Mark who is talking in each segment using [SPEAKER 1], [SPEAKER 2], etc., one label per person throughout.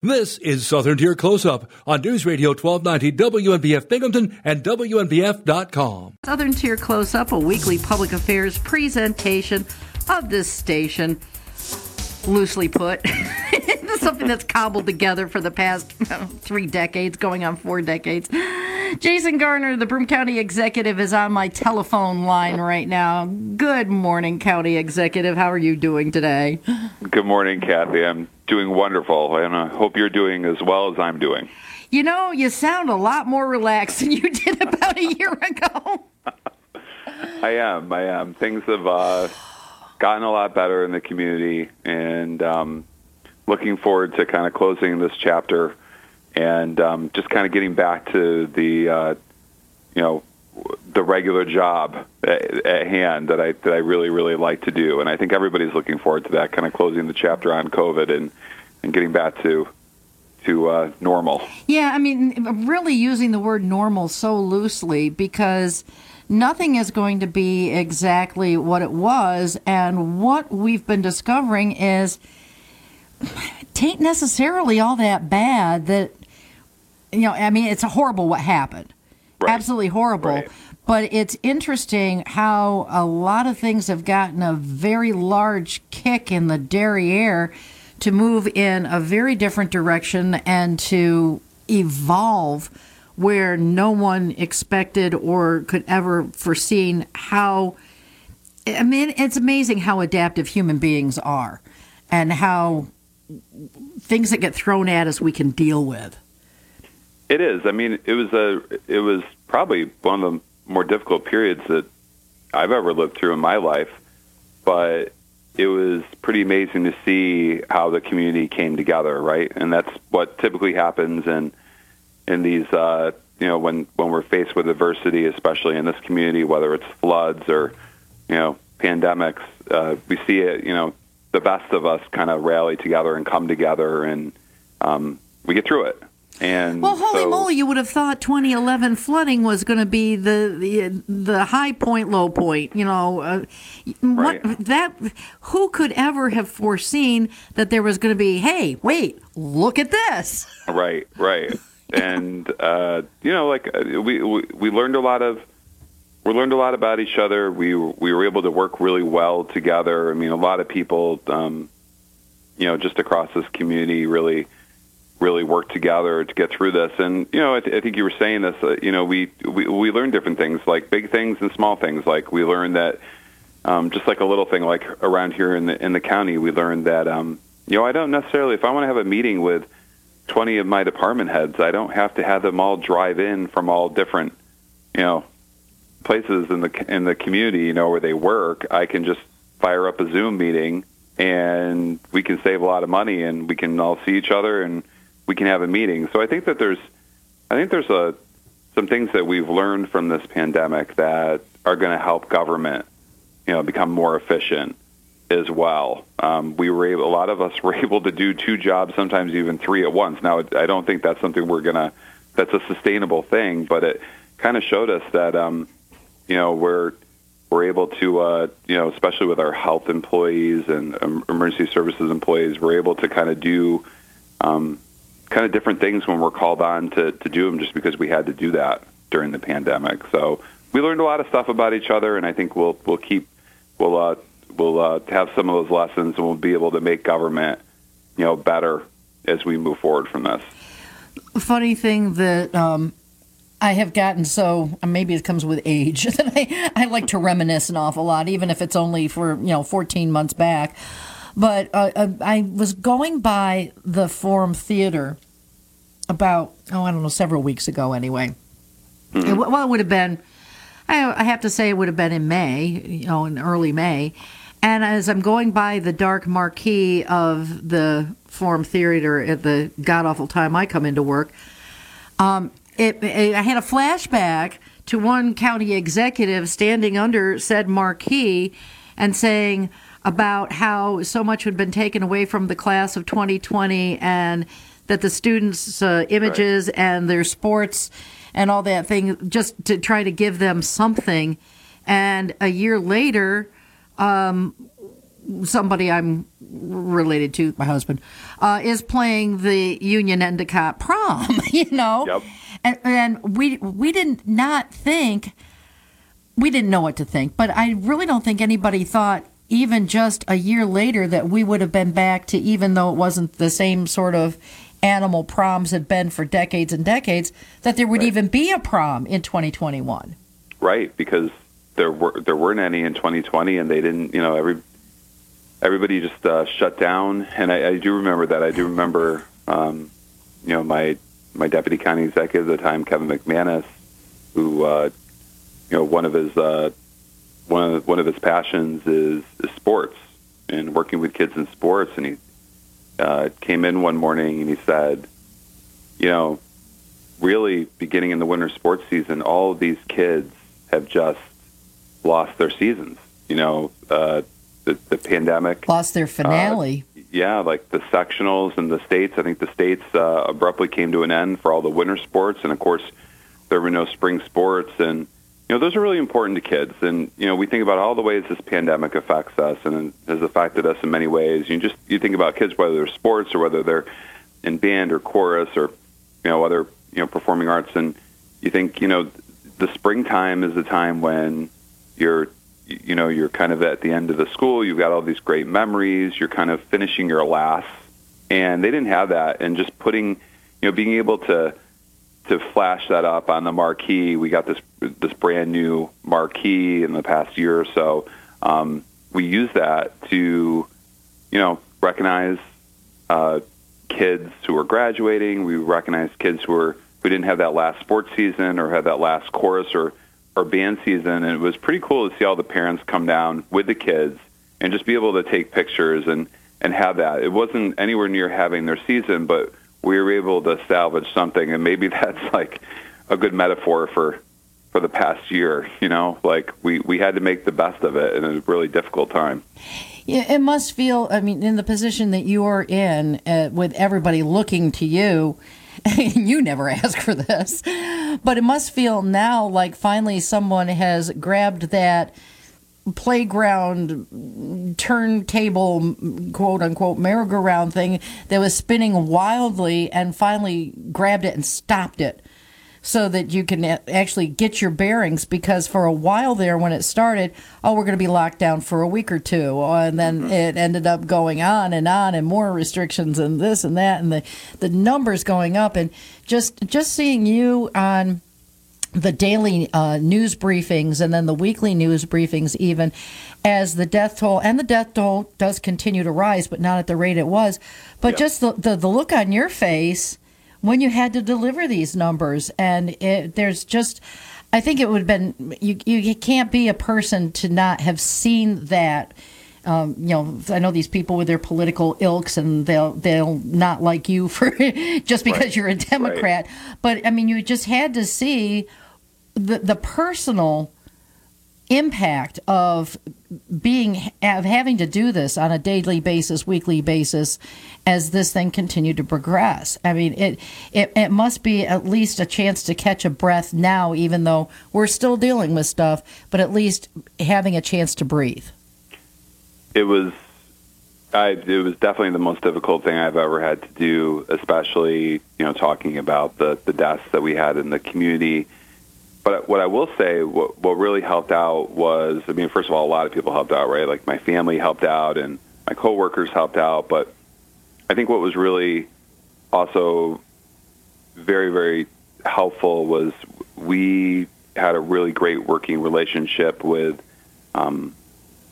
[SPEAKER 1] This is Southern Tier Close Up on News Radio 1290 WNBF Binghamton and WNBF.com.
[SPEAKER 2] Southern Tier Close Up, a weekly public affairs presentation of this station, loosely put. Something that's cobbled together for the past three decades, going on four decades. Jason Garnar, the Broome County Executive, is on my telephone line right now. Good morning, County Executive. How are you doing today?
[SPEAKER 3] Good morning, Kathy. I'm doing wonderful, and I hope you're doing as well as I'm doing.
[SPEAKER 2] You know, you sound a lot more relaxed than you did about a year ago.
[SPEAKER 3] I am. I am. Things have uh, gotten a lot better in the community, and um, looking forward to kind of closing this chapter and um, just kind of getting back to the, uh, you know, the regular job at, at, hand that I that I really really like to do, and I think everybody's looking forward to that. Kind of closing the chapter on COVID and and getting back to to uh, normal.
[SPEAKER 2] Yeah, I mean, really using the word normal so loosely because nothing is going to be exactly what it was, and what we've been discovering is tain't necessarily all that bad. That you know, I mean, it's a horrible what happened right. absolutely horrible. Right. But it's interesting how a lot of things have gotten a very large kick in the derriere to move in a very different direction and to evolve where no one expected or could ever foreseen how I mean it's amazing how adaptive human beings are and how things that get thrown at us we can deal with.
[SPEAKER 3] It is. I mean, it was a it was probably one of the more difficult periods that I've ever lived through in my life, but it was pretty amazing to see how the community came together, right? And that's what typically happens in in these uh, you know when when we're faced with adversity, especially in this community, whether it's floods or you know pandemics, uh, we see it. You know, the best of us kind of rally together and come together, and um, we get through it. And
[SPEAKER 2] well, holy
[SPEAKER 3] so,
[SPEAKER 2] moly! You would have thought 2011 flooding was going to be the, the the high point, low point. You know, uh,
[SPEAKER 3] right.
[SPEAKER 2] what that who could ever have foreseen that there was going to be? Hey, wait, look at this.
[SPEAKER 3] Right, right, and uh, you know, like uh, we, we we learned a lot of we learned a lot about each other. We we were able to work really well together. I mean, a lot of people, um, you know, just across this community really really work together to get through this. And you know, I, th- I think you were saying this. Uh, you know, we, we we learn different things, like big things and small things. Like we learned that, um, just like a little thing, like around here in the in the county, we learned that. Um, you know, I don't necessarily. If I want to have a meeting with twenty of my department heads, I don't have to have them all drive in from all different, you know, places in the in the community. You know, where they work. I can just fire up a Zoom meeting, and we can save a lot of money, and we can all see each other and we can have a meeting. So I think that there's, I think there's a some things that we've learned from this pandemic that are going to help government, you know, become more efficient as well. Um, we were able, a lot of us were able to do two jobs, sometimes even three at once. Now, I don't think that's something we're gonna, that's a sustainable thing, but it kind of showed us that, um, you know, we're we're able to, uh, you know, especially with our health employees and emergency services employees, we're able to kind of do um, kind of different things when we're called on to, to do them just because we had to do that during the pandemic. So we learned a lot of stuff about each other, and I think we'll we'll keep we'll uh, we'll uh, have some of those lessons, and we'll be able to make government you know better as we move forward from this.
[SPEAKER 2] Funny thing that um, I have gotten so maybe it comes with age that I, I like to reminisce an awful lot, even if it's only for you know 14 months back. But uh, uh, I was going by the Forum Theater about, oh, I don't know, several weeks ago anyway. Mm-hmm. It, well, it would have been, I, I have to say, it would have been in May, you know, in early May. And as I'm going by the dark marquee of the Forum Theater at the god awful time I come into work, um, it, it, I had a flashback to one county executive standing under said marquee and saying, about how so much had been taken away from the class of 2020 and that the students' uh, images right. and their sports and all that thing, just to try to give them something. And a year later, um, somebody I'm related to, my husband, uh, is playing the Union Endicott prom. You know,
[SPEAKER 3] Yep.
[SPEAKER 2] and, and we we didn't not think we didn't know what to think, but I really don't think anybody thought even just a year later that we would have been back to even though it wasn't the same sort of animal proms had been for decades and decades that there would
[SPEAKER 3] Right.
[SPEAKER 2] even be a prom in 2021.
[SPEAKER 3] Right, because there were there weren't any in 2020, and they didn't. You know, every everybody just uh, shut down. And I, I do remember that. I do remember, um, you know, my my deputy county executive at the time, Kevin McManus, who, uh, you know, one of his uh, one of one of his passions is, is sports and working with kids in sports. And he uh, came in one morning and he said, you know, really beginning in the winter sports season, all of these kids have just lost their seasons. You know, uh, the the pandemic.
[SPEAKER 2] Lost their finale.
[SPEAKER 3] Yeah, like the sectionals in the states. I think the states uh, abruptly came to an end for all the winter sports, and of course, there were no spring sports. And you know, those are really important to kids. And you know, we think about all the ways this pandemic affects us, and has affected us in many ways. You just you think about kids, whether they're sports or whether they're in band or chorus or you know other you know performing arts, and you think you know the springtime is the time when you're you know you're kind of at the end of the school. You've got all these great memories. You're kind of finishing your last. And they didn't have that. And just putting you know being able to to flash that up on the marquee. We got this this brand new marquee in the past year or so. Um, we use that to you know recognize uh, kids who are graduating. We recognize kids who are who didn't have that last sports season or had that last chorus or or band season, and it was pretty cool to see all the parents come down with the kids and just be able to take pictures and and have that. It wasn't anywhere near having their season, but we were able to salvage something, and maybe that's like a good metaphor for for the past year. You know, like we we had to make the best of it in a really difficult time.
[SPEAKER 2] Yeah, it must feel, I mean, in the position that you're in, uh, with everybody looking to you, you never ask for this, but it must feel now like finally someone has grabbed that playground turntable quote unquote merry-go-round thing that was spinning wildly and finally grabbed it and stopped it so that you can actually get your bearings because for a while there when it started oh we're going to be locked down for a week or two. Oh, and then mm-hmm. it ended up going on and on and more restrictions and this and that and the the numbers going up. And just just seeing you on the daily uh, news briefings and then the weekly news briefings, even as the death toll and the death toll does continue to rise, but not at the rate it was. But
[SPEAKER 3] Yeah.
[SPEAKER 2] just the, the the look on your face when you had to deliver these numbers, and it, there's just. I think it would have been you. You can't be a person to not have seen that. Um, you know, I know these people with their political ilks, and they'll they'll not like you for just because
[SPEAKER 3] Right.
[SPEAKER 2] you're a Democrat. But I mean, you just had to see the the personal impact of being of having to do this on a daily basis, weekly basis, as this thing continued to progress. I mean, it it it must be at least a chance to catch a breath now, even though we're still dealing with stuff, but at least having a chance to breathe.
[SPEAKER 3] It was I it was definitely the most difficult thing I've ever had to do, especially you know talking about the the deaths that we had in the community. But what I will say, what what really helped out was, I mean, first of all, a lot of people helped out, right? Like my family helped out, and my coworkers helped out. But I think what was really also very very helpful was we had a really great working relationship with um,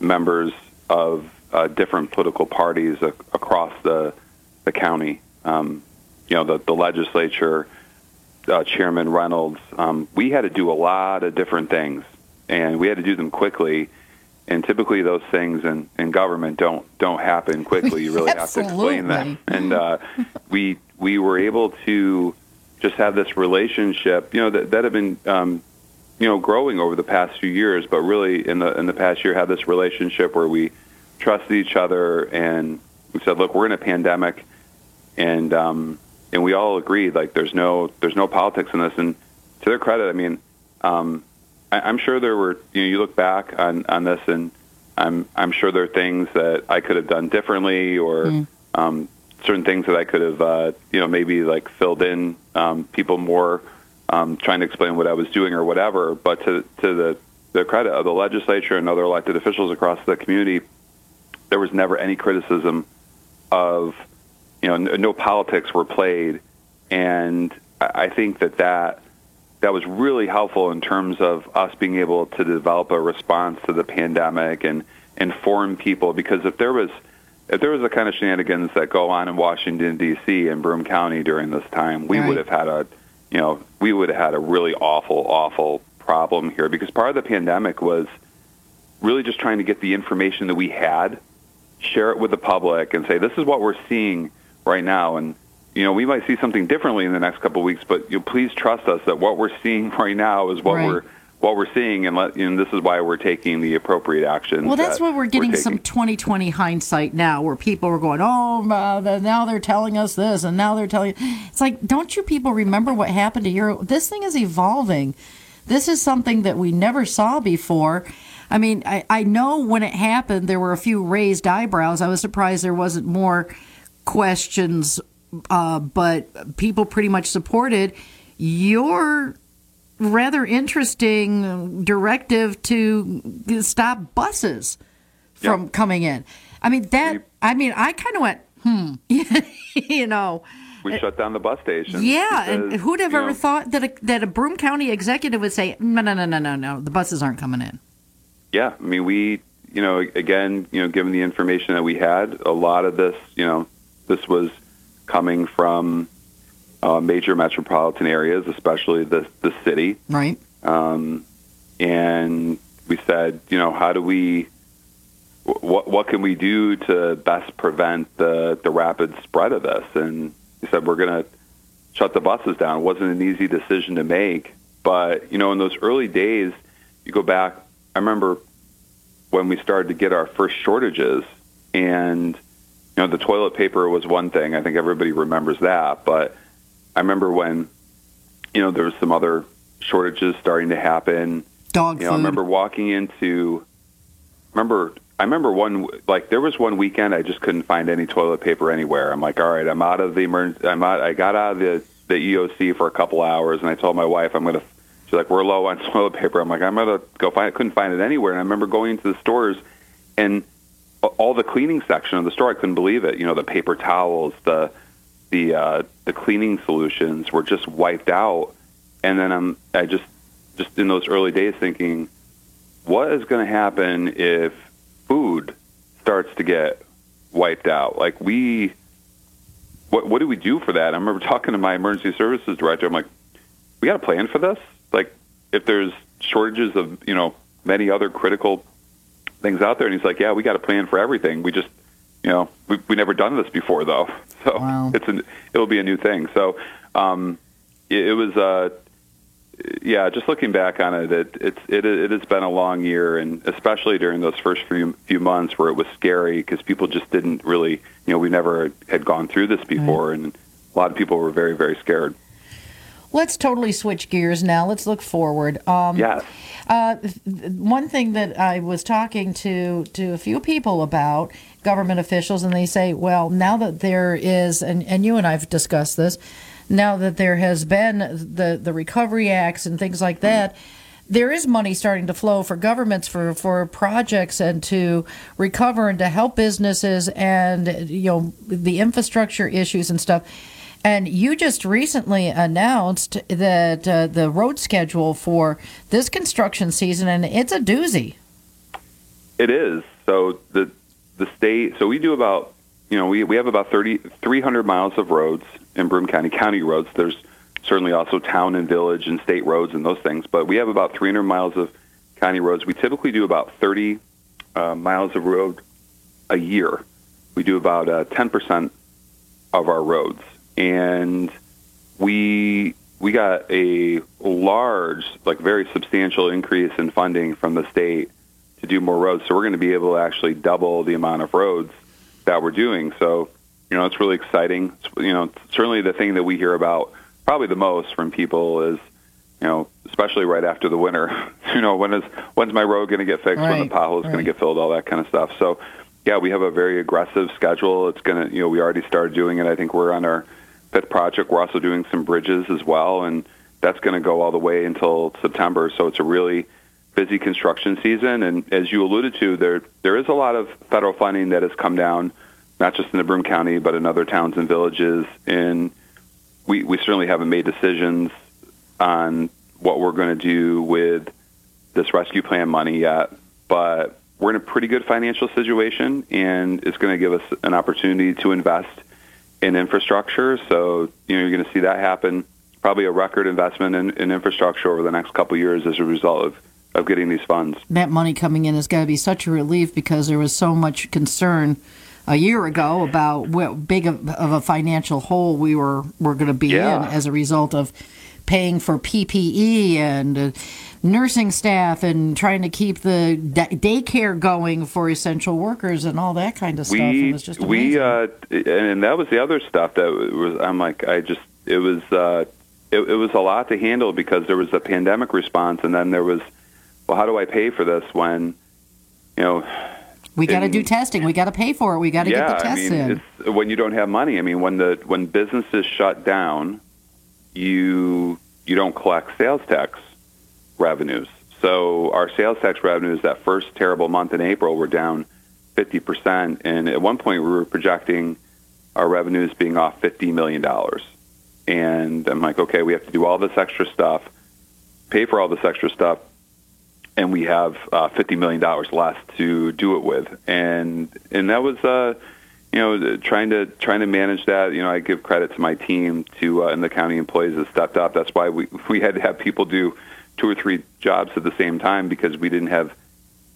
[SPEAKER 3] members of uh, different political parties ac- across the the county. Um, you know, the the legislature, uh, Chairman Reynolds. Um, we had to do a lot of different things, and we had to do them quickly. And typically, those things in, in government don't don't happen quickly. You really have to explain them. And uh, we we were able to just have this relationship, you know, that that had been um, you know growing over the past few years, but really in the in the past year had this relationship where we trusted each other and we said, look, we're in a pandemic, and um, and we all agreed like there's no there's no politics in this. And to their credit, I mean, um, I, I'm sure there were you know you look back on on this and I'm I'm sure there are things that I could have done differently, or mm. um, certain things that I could have, uh, you know, maybe like filled in um, people more, um, trying to explain what I was doing or whatever. But to to the the credit of the legislature and other elected officials across the community, there was never any criticism of, you know, no, no politics were played, and I think that that that was really helpful in terms of us being able to develop a response to the pandemic and inform people. Because if there was if there was the kind of shenanigans that go on in Washington D.C. and Broome County during this time, we right. would have had a you know we would have had a really awful awful problem here because part of the pandemic was really just trying to get the information that we had, share it with the public, and say this is what we're seeing right now and you know, we might see something differently in the next couple of weeks, but you please trust us that what we're seeing right now is what right. we're what we're seeing, and, let, and this is why we're taking the appropriate action.
[SPEAKER 2] Well, that's that what we're getting we're some 2020 hindsight now, where people are going, "Oh, now they're telling us this, and now they're telling." It's like, don't you people remember what happened to Europe? This thing is evolving. This is something that we never saw before. I mean, I, I know when it happened, there were a few raised eyebrows. I was surprised there wasn't more questions uh, but people pretty much supported your rather interesting directive to stop buses from yep. coming in. I mean that. I mean, I kind of went, hmm, you know.
[SPEAKER 3] We shut down the bus station.
[SPEAKER 2] Yeah, because, and who'd have ever know, thought that a, that a Broome County executive would say, no, no, no, no, no, no, the buses aren't coming in.
[SPEAKER 3] Yeah, I mean, we, you know, again, you know, given the information that we had, a lot of this, you know, this was coming from uh, major metropolitan areas, especially the the city.
[SPEAKER 2] Right. Um,
[SPEAKER 3] and we said, you know, how do we, what what can we do to best prevent the the rapid spread of this? And he said we're going to shut the buses down. It wasn't an easy decision to make, but you know, in those early days, you go back. I remember when we started to get our first shortages, and you know, the toilet paper was one thing. I think everybody remembers that. But I remember when, you know, there was some other shortages starting to happen.
[SPEAKER 2] Dog
[SPEAKER 3] you know,
[SPEAKER 2] food.
[SPEAKER 3] I remember walking into. Remember, I remember one like there was one weekend I just couldn't find any toilet paper anywhere. I'm like, all right, I'm out of the emergency. I'm out. I got out of the the EOC for a couple hours, and I told my wife I'm gonna. She's like, we're low on toilet paper. I'm like, I'm gonna go find. it. couldn't find it anywhere, and I remember going into the stores, and all the cleaning section of the store. I couldn't believe it. You know, the paper towels, the the uh, the cleaning solutions were just wiped out. And then I'm I just just in those early days thinking, what is going to happen if food starts to get wiped out? Like we, what what do we do for that? I remember talking to my emergency services director. I'm like, we got a plan for this. Like if there's shortages of you know many other critical things out there. And he's like, yeah, we got a plan for everything. We just, you know, we we never done this before though, so wow. it's an it'll be a new thing. So um, it, it was. Uh, yeah, just looking back on it, it it's it it has been a long year, and especially during those first few few months where it was scary because people just didn't really, you know, we never had gone through this before, right. and a lot of people were very very scared.
[SPEAKER 2] Let's totally switch gears now. Let's look forward.
[SPEAKER 3] Um, yes.
[SPEAKER 2] Uh, one thing that I was talking to to a few people about government officials, and they say, well, now that there is, and, and you and I've discussed this, now that there has been the the recovery acts and things like that. There is money starting to flow for governments for, for projects and to recover and to help businesses and you know the infrastructure issues and stuff and you just recently announced that uh, the road schedule for this construction season, and it's a doozy.
[SPEAKER 3] It is. So the the state. So we do about you know we we have about 30, 300 miles of roads in Broome County, county roads. There's certainly also town and village and state roads and those things, but we have about 300 miles of county roads. We typically do about 30 uh, miles of road a year. We do about uh, 10% of our roads and we we got a large, like very substantial increase in funding from the state to do more roads. So we're going to be able to actually double the amount of roads that we're doing. So you know, it's really exciting. You know, certainly the thing that we hear about probably the most from people is you know, especially right after the winter. you know, when is when's my road going to get fixed? When
[SPEAKER 2] Right,
[SPEAKER 3] the pothole's
[SPEAKER 2] right.
[SPEAKER 3] going to get filled? All that kind of stuff. So, yeah, we have a very aggressive schedule. It's going to, you know, we already started doing it. I think we're on our fifth project. We're also doing some bridges as well, and that's going to go all the way until September. So it's a really busy construction season. And as you alluded to, there there is a lot of federal funding that has come down, not just in the Broome County, but in other towns and villages. And we we certainly haven't made decisions on what we're going to do with this rescue plan money yet, but we're in a pretty good financial situation, and it's going to give us an opportunity to invest in infrastructure. So you know you're going to see that happen. Probably a record investment in, in infrastructure over the next couple years as a result of, of getting these funds.
[SPEAKER 2] that money coming in has got to be such a relief because there was so much concern a year ago about what big of, of a financial hole we were were going to be
[SPEAKER 3] Yeah.
[SPEAKER 2] in as a result of paying for PPE and uh, nursing staff and trying to keep the da- daycare going for essential workers and all that kind of stuff.
[SPEAKER 3] we
[SPEAKER 2] it was just
[SPEAKER 3] we
[SPEAKER 2] amazing.
[SPEAKER 3] uh and that was the other stuff that was i'm like i just it was uh it, it was a lot to handle because there was a pandemic response and then there was well how do i pay for this when you know
[SPEAKER 2] we got to do testing. We got to pay for it. We got to
[SPEAKER 3] yeah
[SPEAKER 2] get the
[SPEAKER 3] i
[SPEAKER 2] tests
[SPEAKER 3] mean
[SPEAKER 2] in.
[SPEAKER 3] when you don't have money i mean when the when businesses shut down you you don't collect sales tax revenues so our sales tax revenues that first terrible month in april were down 50% and at one point we were projecting our revenues being off $50 million and i'm like okay we have to do all this extra stuff pay for all this extra stuff and we have uh, $50 million less to do it with. And and that was uh you know trying to trying to manage that you know i give credit to my team to uh, and the county employees that stepped up. That's why we we had to have people do two or three jobs at the same time because we didn't have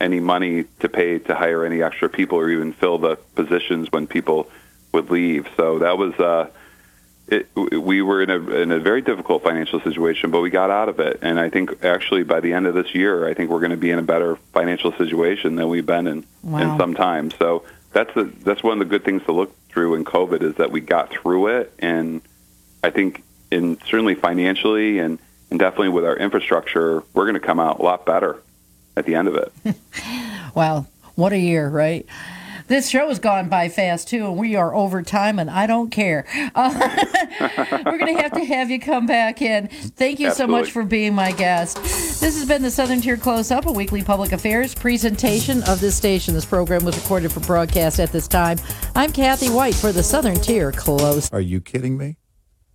[SPEAKER 3] any money to pay to hire any extra people or even fill the positions when people would leave. So that was uh it, we were in a in a very difficult financial situation, but we got out of it. And I think actually by the end of this year, I think we're going to be in a better financial situation than we've been in
[SPEAKER 2] Wow.
[SPEAKER 3] in some time. So that's that's one of the good things to look through in COVID is that we got through it, and I think in certainly financially and and definitely with our infrastructure, we're going to come out a lot better at the end of it.
[SPEAKER 2] Wow, what a year, right? This show has gone by fast too, and we are over time, and I don't care. Uh, we're going to have to have you come back in. Thank you so much for being my guest. This has been the Southern Tier Close Up, a weekly public affairs presentation of this station. This program was recorded for broadcast at this time. I'm Kathy White for the Southern Tier Close.
[SPEAKER 4] Are you kidding me?